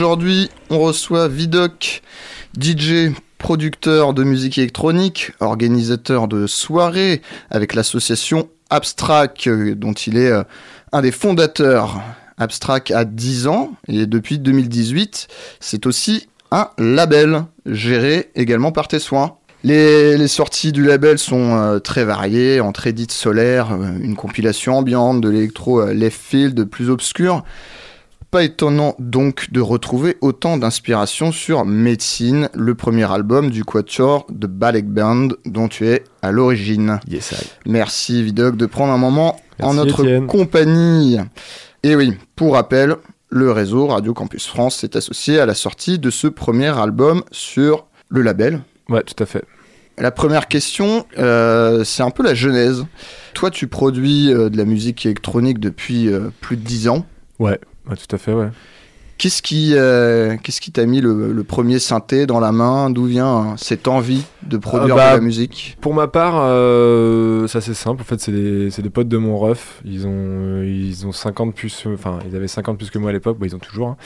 Aujourd'hui, on reçoit Vidoc, DJ, producteur de musique électronique, organisateur de soirées avec l'association Abstract, euh, dont il est euh, un des fondateurs. Abstract a 10 ans et depuis 2018, c'est aussi un label géré également par tes soins. Les, sorties du label sont euh, très variées, en très dite solaire, une compilation ambiante, de l'électro left field plus obscur, pas étonnant donc de retrouver autant d'inspiration sur Médecine, le premier album du quatuor de Balek Band dont tu es à l'origine. Yes, Merci Vidog de prendre un moment en notre compagnie. Et oui, pour rappel, le réseau Radio Campus France s'est associé à la sortie de ce premier album sur le label. Ouais, tout à fait. La première question, euh, c'est un peu la genèse. Toi, tu produis euh, de la musique électronique depuis euh, plus de 10 ans. Ouais, tout à fait, ouais. Qu'est-ce qui euh, qu'est-ce qui t'a mis le, premier synthé dans la main D'où vient cette envie de produire bah, de la musique Pour ma part, euh, ça c'est simple. En fait, c'est des, des, potes de mon ref. Ils ont ils ont 50 plus, enfin ils avaient 50 plus que moi à l'époque. Bah, ils ont toujours. Hein.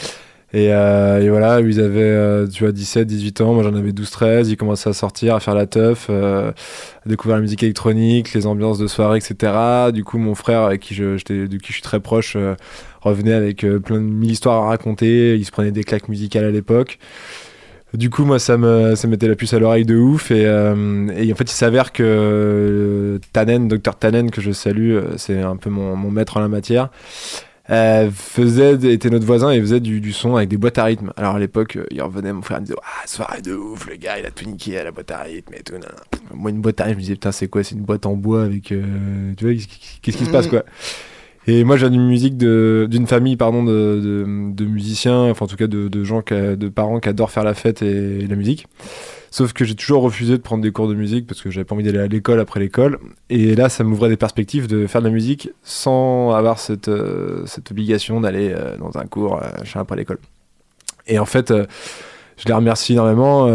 Euh, et, voilà, ils avaient, euh, tu vois, 17, 18 ans, moi j'en avais 12, 13, ils commençaient à sortir, à faire la teuf, à découvrir la musique électronique, les ambiances de soirée, etc. Du coup, mon frère, avec qui je, de qui je suis très proche, revenait avec plein de mille histoires à raconter, il se prenait des claques musicales à l'époque. Du coup, moi, ça me, ça mettait la puce à l'oreille de ouf. Et, et, en fait, il s'avère que Tannen, Dr Tannen, que je salue, c'est un peu mon, mon maître en la matière. Euh, faisait, était notre voisin et faisait du, son avec des boîtes à rythme. Alors à l'époque, il revenait, mon frère me disait Ah, soirée de ouf, le gars il a tout niqué à la boîte à rythme et tout. Moi, une boîte à rythme, je me disais Putain, c'est quoi C'est une boîte en bois avec. Euh, tu vois, qu'est-ce qui se passe quoi? Et moi, j'ai une musique d'une famille pardon, de, de, musiciens, enfin en tout cas de, de gens, de parents qui adorent faire la fête et la musique. Sauf que j'ai toujours refusé de prendre des cours de musique parce que j'avais pas envie d'aller à l'école après l'école. Et là, ça m'ouvrait des perspectives de faire de la musique sans avoir cette, euh, cette obligation d'aller euh, dans un cours euh, après l'école. Et en fait, je les remercie énormément,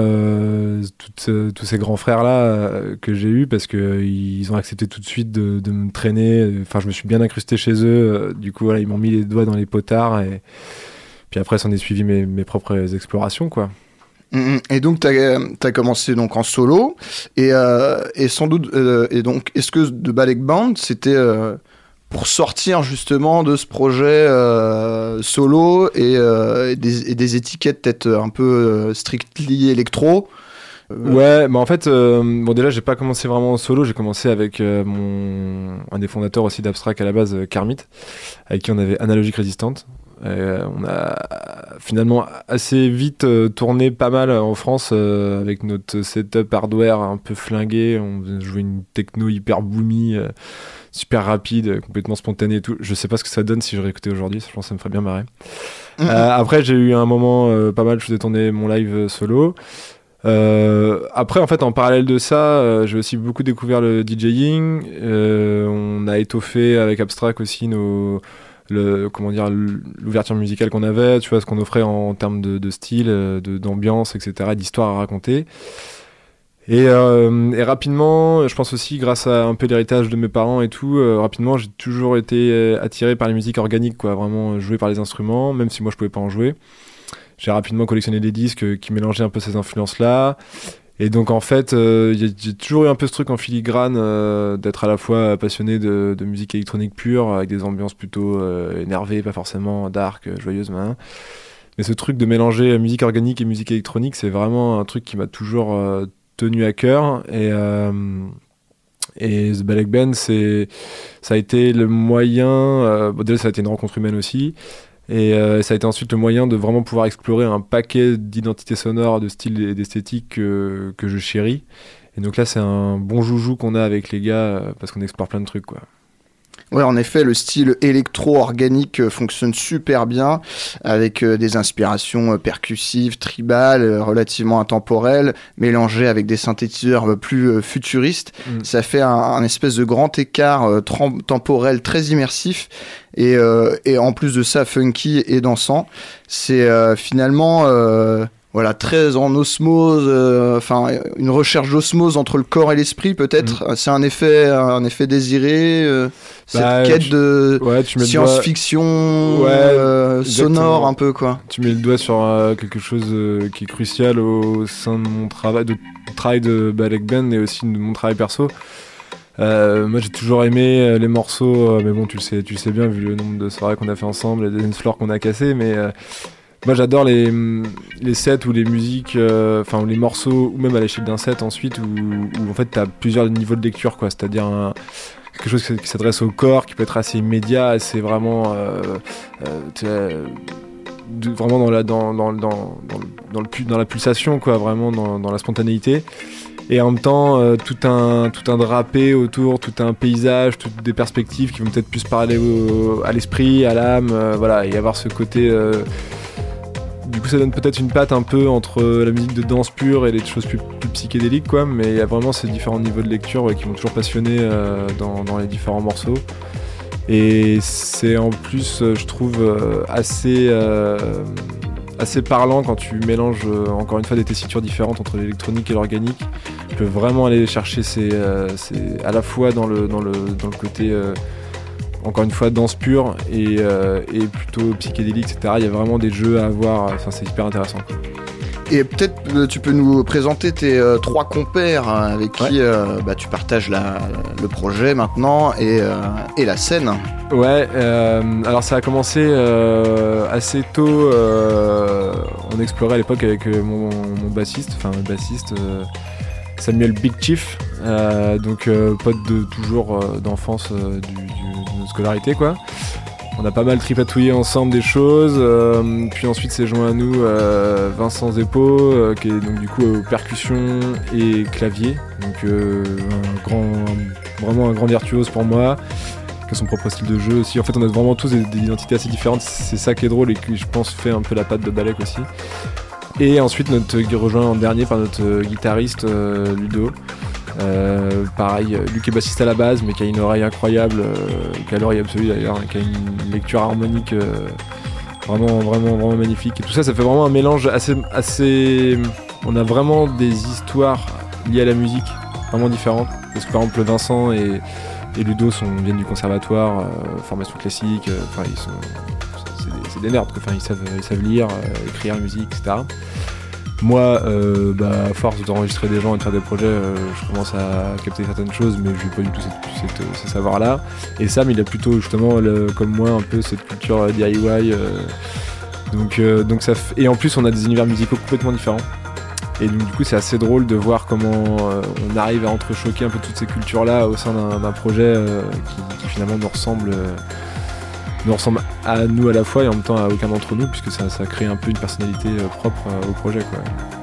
tous ces grands frères-là que j'ai eus parce qu'ils ont accepté tout de suite de, me traîner. Enfin, je me suis bien incrusté chez eux. du coup, ils m'ont mis les doigts dans les potards. Et puis après, s'en est suivi mes, propres explorations, quoi. Mm, mm. Et donc, tu as, commencé donc en solo. Et, euh, sans doute, euh, et donc, est-ce que de Balek Band, c'était euh, pour sortir justement de ce projet solo et, des, étiquettes peut-être un peu strictly électro Ouais, mais en fait, bon déjà, j'ai pas commencé vraiment en solo. J'ai commencé avec mon un des fondateurs aussi d'Abstract à la base, Kermit, avec qui on avait Analogique Résistante. Euh, on a finalement assez vite euh, tourné pas mal en France euh, avec notre setup hardware un peu flingué. On jouait une techno hyper boomy, super rapide, complètement spontanée et tout. Je sais pas ce que ça donne si je réécoutais aujourd'hui. Je pense que ça me ferait bien marrer. Mm-hmm. après, j'ai eu un moment pas mal. Je faisais tourner mon live solo. après, en fait, en parallèle de ça, j'ai aussi beaucoup découvert le DJing. on a étoffé avec Abstract aussi nos le, comment dire l'ouverture musicale qu'on avait, tu vois, ce qu'on offrait en, termes de, style, euh, d'ambiance, etc., d'histoire à raconter. Euh, et, rapidement, je pense aussi, grâce à un peu l'héritage de mes parents et tout, euh, rapidement, j'ai toujours été attiré par les musiques organiques, quoi, vraiment jouer par les instruments, même si moi je pouvais pas en jouer. J'ai rapidement collectionné des disques qui mélangeaient un peu ces influences-là. Et donc en fait, euh, j'ai toujours eu un peu ce truc en filigrane euh, d'être à la fois passionné de, musique électronique pure, avec des ambiances plutôt euh, énervées, pas forcément dark, joyeuses, mais ce truc de mélanger musique organique et musique électronique, c'est vraiment un truc qui m'a toujours tenu à cœur. Et, et The Balek Band, ça a été le moyen, bon, déjà ça a été une rencontre humaine aussi, et euh, ça a été ensuite le moyen de vraiment pouvoir explorer un paquet d'identités sonores, de styles et d'esthétiques que, je chéris. Et donc là, c'est un bon joujou qu'on a avec les gars euh, parce qu'on explore plein de trucs, quoi. Ouais, en effet, le style électro-organique euh, fonctionne super bien avec euh, des inspirations euh, percussives, tribales, relativement intemporelles, mélangées avec des synthétiseurs plus futuristes. Mm. Ça fait un, espèce de grand écart temporel très immersif et, et, en plus de ça, funky et dansant. C'est finalement voilà, très en osmose, euh, enfin une recherche d'osmose entre le corps et l'esprit peut-être. Mm. C'est un effet, un effet désiré, euh, cette bah, quête de science-fiction euh, sonore un peu quoi. Tu mets le doigt sur quelque chose qui est crucial au sein de mon travail, de travail de Balek Ben et aussi de mon travail perso. moi j'ai toujours aimé les morceaux, mais bon tu le sais, tu le sais bien vu le nombre de soirées qu'on a fait ensemble, les dance floors qu'on a cassés, mais moi j'adore les, les sets ou les musiques, euh, enfin les morceaux, ou même à l'échelle d'un set ensuite, où, en fait tu as plusieurs niveaux de lecture, quoi. C'est-à-dire quelque chose qui s'adresse au corps, qui peut être assez immédiat, assez vraiment. Euh, euh, vraiment dans la, dans, dans, dans, dans, le, dans la pulsation, quoi, vraiment dans, dans la spontanéité et en même temps tout un tout un drapé autour, tout un paysage, toutes des perspectives qui vont peut-être plus parler à l'esprit, à l'âme, voilà, et avoir ce côté du coup, ça donne peut-être une patte un peu entre la musique de danse pure et les choses plus, psychédéliques, quoi. Mais il y a vraiment ces différents niveaux de lecture qui m'ont toujours passionné euh, dans, les différents morceaux. Et c'est en plus, euh, je trouve, euh, assez, assez parlant quand tu mélanges encore une fois des tessitures différentes entre l'électronique et l'organique. Tu peux vraiment aller chercher à la fois dans le, dans le, dans le côté encore une fois danse pure et, euh, et, plutôt psychédélique, etc. Il y a vraiment des jeux à avoir, enfin c'est hyper intéressant. Et peut-être euh, tu peux nous présenter tes euh, trois compères hein, avec qui bah, tu partages la, le projet maintenant et, et la scène. Ouais, alors ça a commencé assez tôt. on explorait à l'époque avec mon, mon, bassiste, enfin bassiste Samuel Big Chief, donc pote de toujours d'enfance du scolarité quoi. On a pas mal tripatouillé ensemble des choses. Euh, puis ensuite s'est joint à nous euh, Vincent Zeppo, euh, qui est donc du coup percussion et clavier. Donc un grand, vraiment un grand virtuose pour moi, qui a son propre style de jeu aussi. En fait on a vraiment tous des, identités assez différentes. C'est ça qui est drôle et qui je pense fait un peu la patte de Balek aussi. Et ensuite notre rejoint en dernier par notre guitariste Ludo. Euh, pareil, Luc est bassiste à la base, mais qui a une oreille incroyable, euh, qui a l'oreille absolue d'ailleurs, hein, qui a une lecture harmonique euh, vraiment, vraiment, vraiment magnifique. Et tout ça, ça fait vraiment un mélange assez, assez. On a vraiment des histoires liées à la musique, vraiment différentes. Parce que par exemple, Vincent et, Ludo sont, viennent du conservatoire, formation classique, enfin, ils sont. C'est des, nerds, enfin, ils savent, ils savent lire, écrire la musique, etc. Moi, euh, bah, à force d'enregistrer des gens et de faire des projets, euh, je commence à capter certaines choses, mais je n'ai pas du tout cette, ce savoir-là. Et Sam, il a plutôt justement, comme moi, un peu cette culture euh, DIY. donc ça et en plus, on a des univers musicaux complètement différents. Et donc, du coup, c'est assez drôle de voir comment on arrive à entrechoquer un peu toutes ces cultures-là au sein d'un projet qui, finalement nous ressemble nous ressemble à nous à la fois et en même temps à aucun d'entre nous, puisque ça, crée un peu une personnalité euh, propre euh, au projet. Quoi.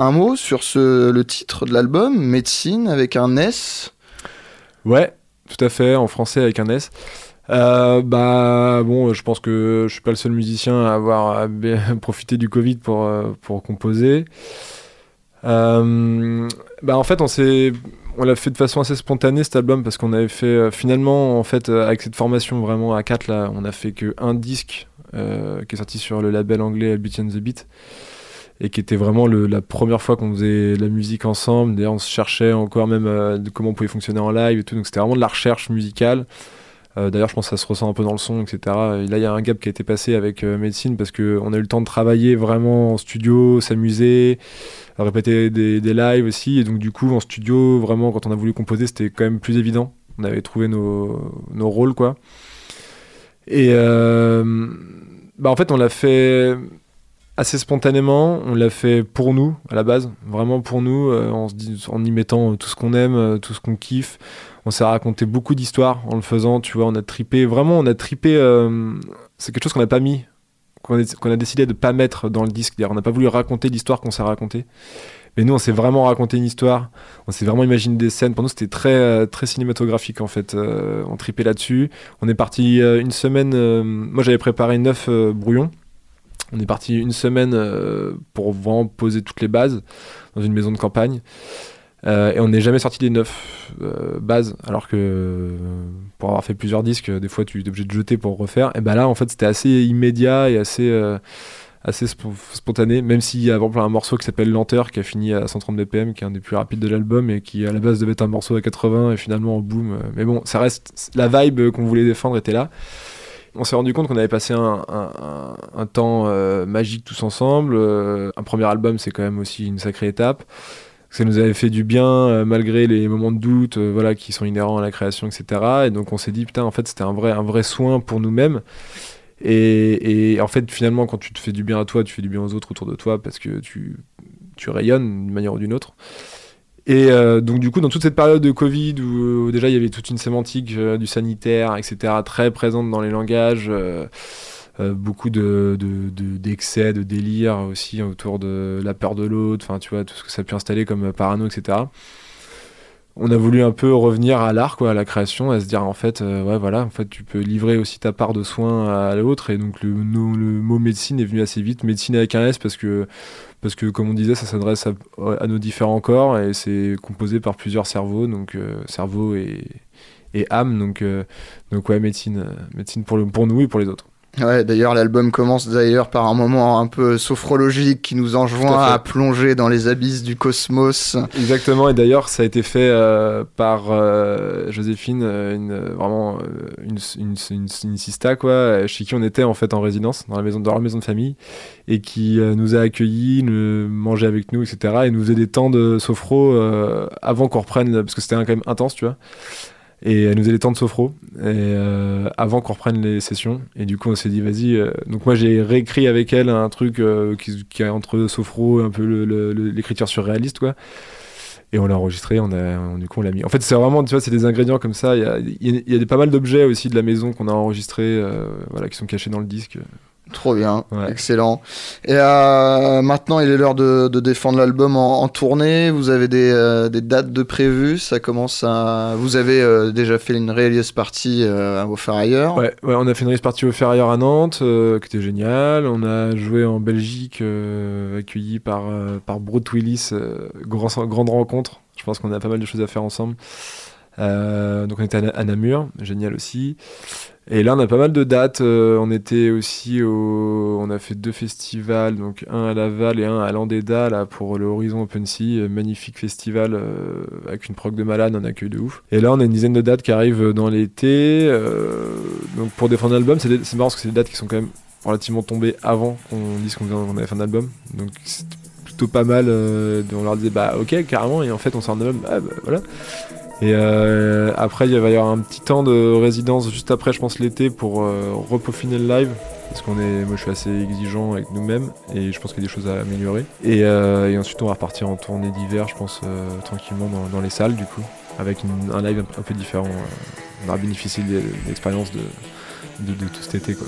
Un mot sur le titre de l'album, Médecine avec un S. Ouais, tout à fait, en français avec un S. Euh, bah bon, je pense que je suis pas le seul musicien à avoir profité du Covid pour, euh, composer. Euh, bah en fait, on l'a fait de façon assez spontanée cet album parce qu'on avait fait finalement en fait avec cette formation vraiment à 4 là, on a fait que un disque qui est sorti sur le label anglais Beat and the Beat et qui était vraiment la première fois qu'on faisait la musique ensemble. D'ailleurs, on se cherchait encore même de comment on pouvait fonctionner en live et tout. Donc c'était vraiment de la recherche musicale. Euh, d'ailleurs, je pense que ça se ressent un peu dans le son, etc. Et là, il y a un gap qui a été passé avec euh, médecine parce qu'on a eu le temps de travailler vraiment en studio, s'amuser, répéter des, lives aussi. Et donc, du coup, en studio, vraiment, quand on a voulu composer, c'était quand même plus évident. On avait trouvé nos, nos rôles, quoi. Et euh, bah, en fait, on l'a fait assez spontanément. On l'a fait pour nous, à la base, vraiment pour nous, en, en y mettant tout ce qu'on aime, tout ce qu'on kiffe on s'est raconté beaucoup d'histoires en le faisant, tu vois, on a tripé, vraiment, on a tripé, euh, c'est quelque chose qu'on n'a pas mis, qu'on a, décidé de pas mettre dans le disque, on n'a pas voulu raconter l'histoire qu'on s'est racontée. Mais nous, on s'est vraiment raconté une histoire, on s'est vraiment imaginé des scènes. Pour nous, c'était très, euh, très cinématographique en fait. Euh, on tripait là-dessus. On est parti une semaine. moi, j'avais préparé neuf brouillons. On est parti une semaine pour vraiment poser toutes les bases dans une maison de campagne. Euh, et on n'est jamais sorti des neuf euh, bases, alors que pour avoir fait plusieurs disques, des fois tu es obligé de jeter pour refaire. Et ben là, en fait, c'était assez immédiat et assez, euh, assez spontané, même s'il y a par un morceau qui s'appelle Lenteur, qui a fini à 130 BPM, qui est un des plus rapides de l'album et qui à la base devait être un morceau à 80 et finalement boum. Mais bon, ça reste la vibe qu'on voulait défendre était là. On s'est rendu compte qu'on avait passé un, temps magique tous ensemble. un premier album, c'est quand même aussi une sacrée étape. Ça nous avait fait du bien euh, malgré les moments de doute euh, voilà qui sont inhérents à la création etc et donc on s'est dit putain en fait c'était un vrai un vrai soin pour nous-mêmes. Et, et, en fait finalement quand tu te fais du bien à toi tu fais du bien aux autres autour de toi parce que tu tu rayonnes d'une manière ou d'une autre et euh, donc du coup dans toute cette période de Covid où, déjà il y avait toute une sémantique du sanitaire etc très présente dans les langages euh, beaucoup de, d'excès, de, délire aussi autour de la peur de l'autre, enfin tu vois, tout ce que ça a pu installer comme parano, etc. On a voulu un peu revenir à l'art, quoi, à la création, à se dire en fait, euh, ouais voilà, en fait tu peux livrer aussi ta part de soin à l'autre, et donc le, mot médecine est venu assez vite, médecine avec un S parce que parce que comme on disait, ça s'adresse à, nos différents corps et c'est composé par plusieurs cerveaux, donc euh, cerveau et, âme, donc donc ouais médecine, médecine pour nous et pour les autres. Ouais, d'ailleurs, l'album commence d'ailleurs par un moment un peu sophrologique qui nous enjoint à, plonger dans les abysses du cosmos. Exactement, et d'ailleurs, ça a été fait euh, par euh, Joséphine, euh, une, vraiment une, une, une, sista, quoi, chez qui on était en fait en résidence, dans la maison, dans leur maison de famille, et qui nous a accueillis, nous, mangeait avec nous, etc., et nous faisait des temps de sophro avant qu'on reprenne, parce que c'était quand même intense, tu vois et elle nous faisait les temps de sophro euh, avant qu'on reprenne les sessions. Et du coup on s'est dit vas-y euh, donc moi j'ai réécrit avec elle un truc euh, qui, qui, est entre sophro et un peu l'écriture surréaliste quoi. Et on l'a enregistré on a du coup on l'a mis. En fait c'est vraiment tu vois c'est des ingrédients comme ça. Il y a, y, a, pas mal d'objets aussi de la maison qu'on a enregistrés voilà qui sont cachés dans le disque Trop bien, excellent. Et euh, maintenant, il est l'heure de, défendre l'album en, tournée. Vous avez euh, des, dates de prévues. Ça commence à. Vous avez euh, déjà fait une release party au Ferrailleur. Ouais, ouais, on a fait une release party au Ferrailleur à Nantes, qui était génial. On a joué en Belgique, accueilli par par Brute Willis, grand, grande rencontre. Je pense qu'on a pas mal de choses à faire ensemble. donc on était à Namur, génial aussi. Et là, on a pas mal de dates. Euh, on était aussi au. On a fait deux festivals, donc un à Laval et un à Landéda, là, pour le Horizon Open Sea. Euh, magnifique festival euh, avec une prog de malade, un accueil de ouf. Et là, on a une dizaine de dates qui arrivent dans l'été. donc pour défendre l'album, c'est marrant parce que c'est des dates qui sont quand même relativement tombées avant qu'on dise qu'on avait fait un album. Donc c'est plutôt pas mal. on leur disait, bah ok, carrément, et en fait, on sort un album. Ah, bah, voilà. Et euh, après, il va y avoir un petit temps de résidence juste après, je pense, l'été pour euh, repeaufiner le live. Parce qu'on est, moi je suis assez exigeant avec nous-mêmes et je pense qu'il y a des choses à améliorer. Et, euh, ensuite, on va repartir en tournée d'hiver, je pense, tranquillement dans, les salles du coup, avec un live un, peu différent. On aura bénéficié de l'expérience de, tout cet été quoi.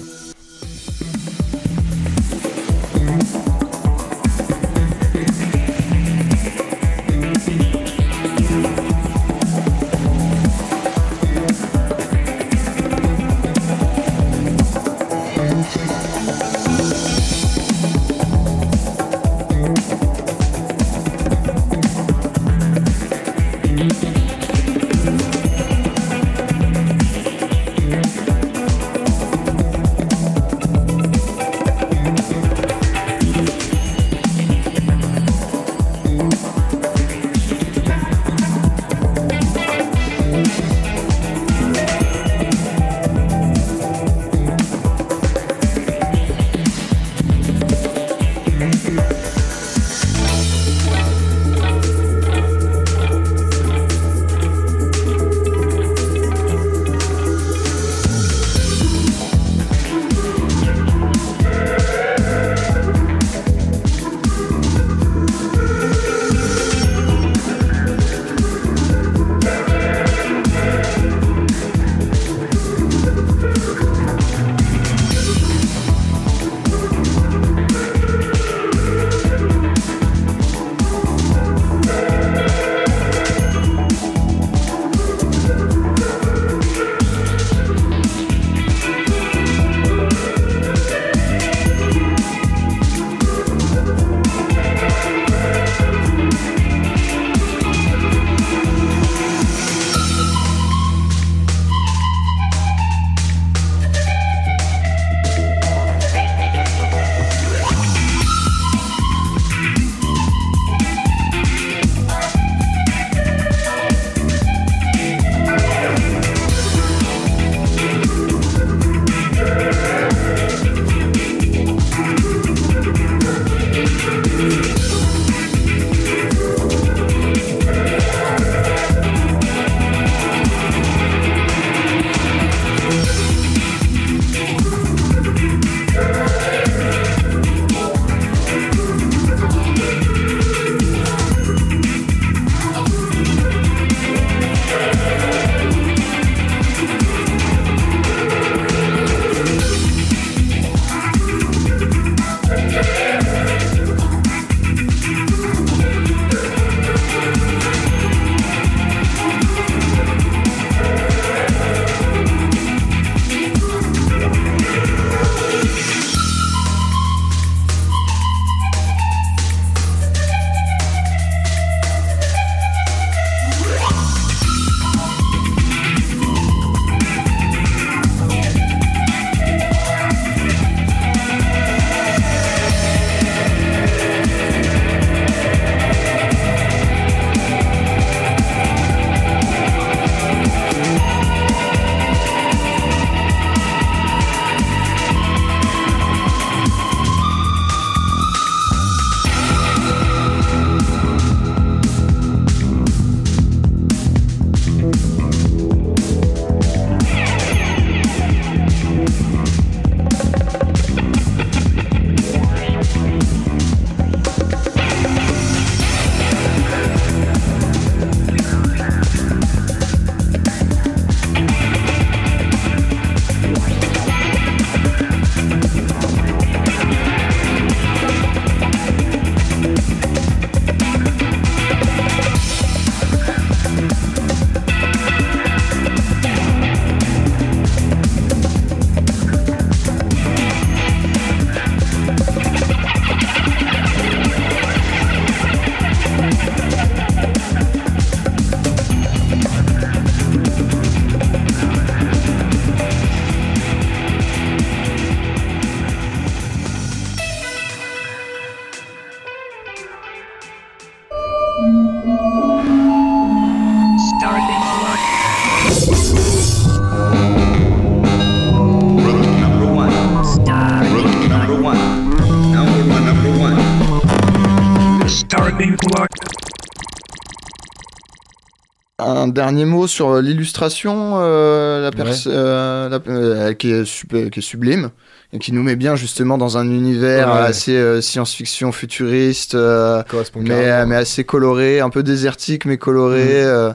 Dernier mot sur l'illustration, euh, la euh, euh, qui, est sup- qui est sublime et qui nous met bien justement dans un univers Ouais. assez euh, science-fiction futuriste, euh, mais, assez coloré, un peu désertique mais coloré. Euh,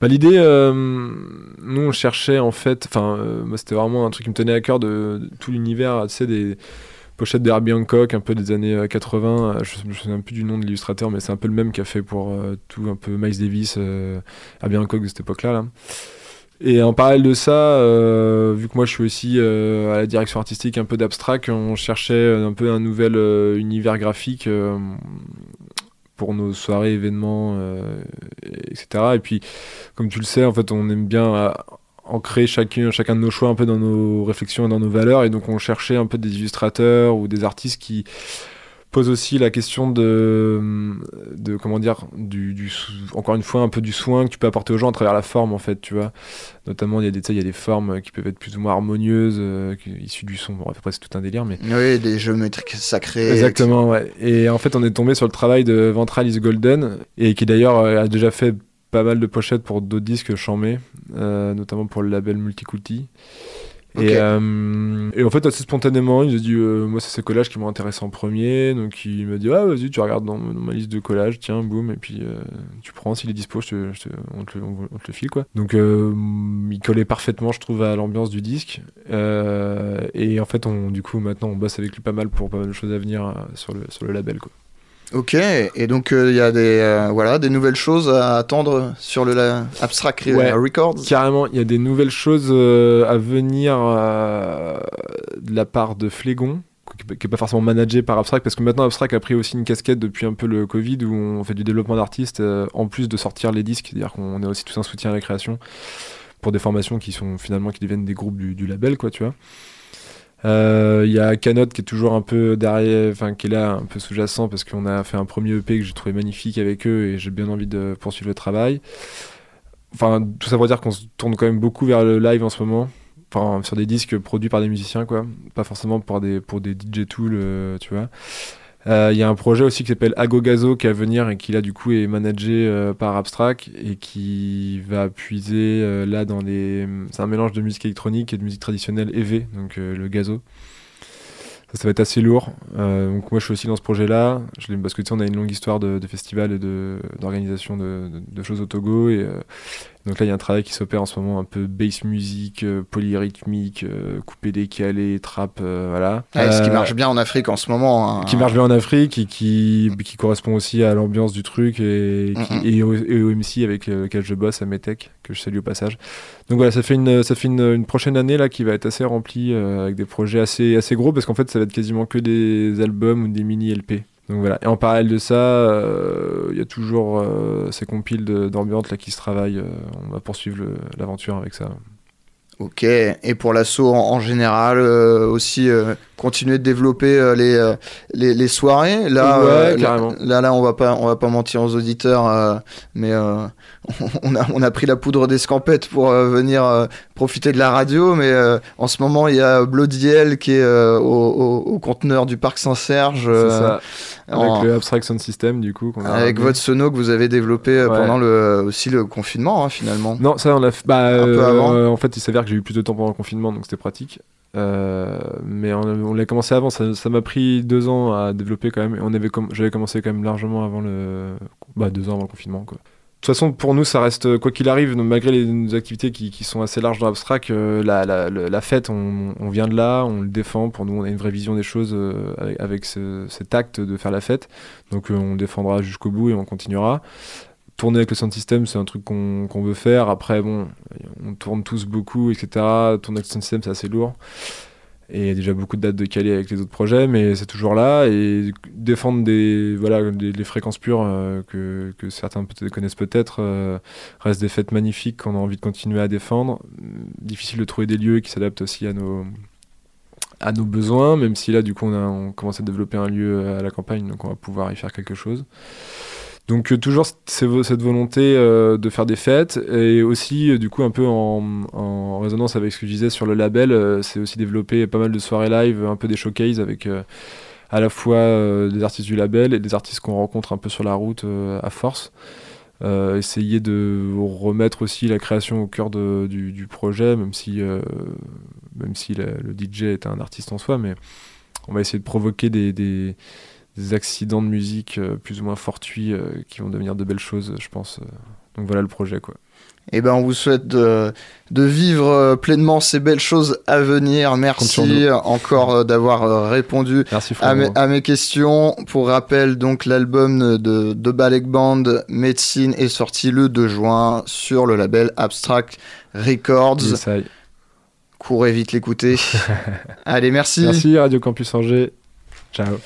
Bah, l'idée, euh, nous on cherchait en fait, enfin, euh, moi c'était vraiment un truc qui me tenait à cœur de, de tout l'univers, tu sais, des pochette d'Herbie Hancock, un peu des années 80. Je me souviens plus du nom de l'illustrateur, mais c'est un peu le même qu'a fait pour tout, un peu Miles Davis, Herbie Hancock de cette époque-là. Là. Et en parallèle de ça, vu que moi je suis aussi à la direction artistique un peu d'abstract, on cherchait un peu un nouvel univers graphique pour nos soirées, événements, etc. Et puis, comme tu le sais, en fait, on aime bien ancrer chacun, chacun de nos choix un peu dans nos réflexions et dans nos valeurs. Et donc on cherchait un peu des illustrateurs ou des artistes qui posent aussi la question de, de comment dire, du, encore une fois, un peu du soin que tu peux apporter aux gens à travers la forme, en fait, tu vois. Notamment, il y a des, il y a des formes qui peuvent être plus ou moins harmonieuses, euh, issues du son. Bon, après, c'est tout un délire, mais... Oui, des géométriques sacrées. Exactement, ouais. Et en fait, on est tombé sur le travail de Ventralis Golden, et qui d'ailleurs a déjà fait pas mal de pochettes pour d'autres disques chamés, euh, notamment pour le label Multiculti. Et, euh, et, en fait, assez spontanément, il a dit euh, Moi, c'est ces collages qui m'ont intéressé en premier. Donc, il m'a dit Ah, vas-y, tu regardes dans, ma liste de collages, tiens, boum, et puis tu prends s'il est dispo, je te, on, te, on, te, le file, quoi. Donc, il collait parfaitement, je trouve, à l'ambiance du disque. et en fait, on, du coup, maintenant, on bosse avec lui pas mal pour pas mal de choses à venir sur, le, sur le label, quoi. Ok, et donc euh, il y a des, euh, voilà, des nouvelles choses à attendre sur le Abstract Records Carrément, il y a des nouvelles choses euh, à venir de la part de Flégon, qui n'est pas forcément managé par Abstract, parce que maintenant Abstract a pris aussi une casquette depuis un peu le Covid, où on fait du développement d'artistes, en plus de sortir les disques, c'est-à-dire qu'on est aussi tout un soutien à la création, pour des formations qui sont finalement qui deviennent des groupes du, du label, quoi, tu vois. Euh, il y a Canot qui est toujours un peu derrière, enfin qui est là un peu sous-jacent parce qu'on a fait un premier EP que j'ai trouvé magnifique avec eux et j'ai bien envie de poursuivre le travail. Enfin, tout ça pour dire qu'on se tourne quand même beaucoup vers le live en ce moment. Enfin, sur des disques produits par des musiciens, quoi. Pas forcément pour des, pour des DJ tools, tu vois. Il euh, y a un projet aussi qui s'appelle Agogazo qui à venir et qui là du coup est managé euh, par Abstract et qui va puiser euh, là dans les. C'est un mélange de musique électronique et de musique traditionnelle EV, donc le gazo. Ça, va être assez lourd. donc moi je suis aussi dans ce projet-là. Parce que tu sais, on a une longue histoire de, de festival et d'organisation de, de, choses au Togo et donc là, il y a un travail qui s'opère en ce moment un peu bass music, euh, polyrythmique, euh, coupé décalé, trap, euh, voilà. ce qui marche bien en Afrique en ce moment. Hein. Qui marche bien en Afrique et qui, qui correspond aussi à l'ambiance du truc et, et, au, MC avec lequel je bosse à Metech, que je salue au passage. Donc voilà, ça fait une, ça fait une, une prochaine année là qui va être assez remplie avec des projets assez, assez gros parce qu'en fait, ça va être quasiment que des albums ou des mini LP. Donc voilà. Et en parallèle de ça, euh, il y a toujours euh, ces compiles d'ambiance là qui se travaillent. Euh, on va poursuivre l'aventure avec ça. Ok, et pour l'assaut en, général, aussi continuer de développer les, les, soirées? Là, là, là, on va pas, on va pas mentir aux auditeurs, mais on a, on a pris la poudre d'escampette pour venir profiter de la radio, mais en ce moment, il y a Bloody qui est au, au, conteneur du parc Saint-Serge. Avec le Abstraction System, du coup. avec votre sono que vous avez développé euh, pendant le, aussi le confinement, hein, finalement. Non, ça, on l'a fait. Bah, un peu avant. Euh, en fait, il s'avère que j'ai eu plus de temps pendant le confinement, donc c'était pratique. Euh, mais on, l'a commencé avant. Ça m'a pris deux ans à développer quand même. On avait j'avais commencé quand même largement avant le. Bah, deux ans avant le confinement, quoi. De toute façon, pour nous, ça reste, quoi qu'il arrive, malgré les, activités qui, sont assez larges dans l'abstract, euh, la, fête, on, vient de là, on le défend. Pour nous, on a une vraie vision des choses euh, avec, ce, cet acte de faire la fête. Donc, euh, on défendra jusqu'au bout et on continuera. Tourner avec le sound system, c'est un truc qu'on veut faire. Après, bon, on tourne tous beaucoup, etc. Tourner avec le sound system, c'est assez lourd. Et déjà beaucoup de dates de calé avec les autres projets, mais c'est toujours là. Et défendre des, voilà, les, fréquences pures euh, que, que, certains connaissent peut-être euh, restent des fêtes magnifiques qu'on a envie de continuer à défendre. Difficile de trouver des lieux qui s'adaptent aussi à nos, à nos besoins, même si là, du coup, on, a, on commence à développer un lieu à la campagne, donc on va pouvoir y faire quelque chose. Donc euh, toujours cette volonté euh, de faire des fêtes et aussi euh, du coup un peu en, résonance avec ce que je disais sur le label, c'est aussi développer pas mal de soirées live, un peu des showcases avec à la fois des artistes du label et des artistes qu'on rencontre un peu sur la route à force. essayer de remettre aussi la création au cœur du, projet, même si, même si le, DJ est un artiste en soi, mais on va essayer de provoquer des accidents de musique euh, plus ou moins fortuits euh, qui vont devenir de belles choses, je pense. Euh. Donc voilà le projet, quoi. Et ben, on vous souhaite de, de vivre pleinement ces belles choses à venir. Merci encore d'avoir répondu à mes, à mes, questions. Pour rappel, donc l'album de, de Balek Band Médecine est sorti le 2 juin sur le label Abstract Records. Courez vite l'écouter. Allez, merci. Merci Radio Campus Angers. Ciao.